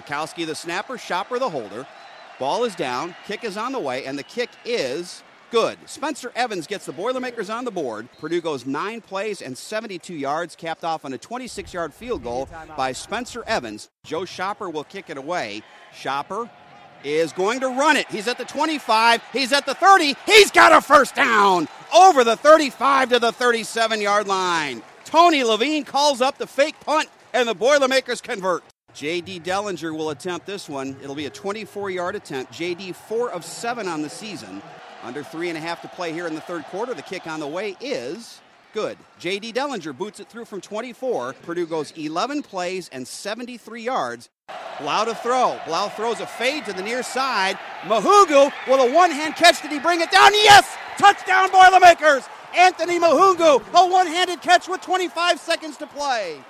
Mikowski the snapper, Schopper the holder. Ball is down, kick is on the way, and the kick is good. Spencer Evans gets the Boilermakers on the board. Purdue goes nine plays and 72 yards, capped off on a 26 yard field goal by Spencer Evans. Joe Schopper will kick it away. Schopper is going to run it. He's at the 25, he's at the 30, he's got a first down over the 35 to the 37 yard line. Tony Levine calls up the fake punt, and the Boilermakers convert. J.D. Dellinger will attempt this one. It'll be a 24 yard attempt. J.D. four of seven on the season. Under three and a half to play here in the third quarter. The kick on the way is good. J.D. Dellinger boots it through from 24. Purdue goes 11 plays and 73 yards. Blough to throw. Blough throws a fade to the near side. Mahoungou with a one hand catch. Did he bring it down? Yes! Touchdown, Boilermakers! Anthony Mahoungou, a one handed catch with 25 seconds to play.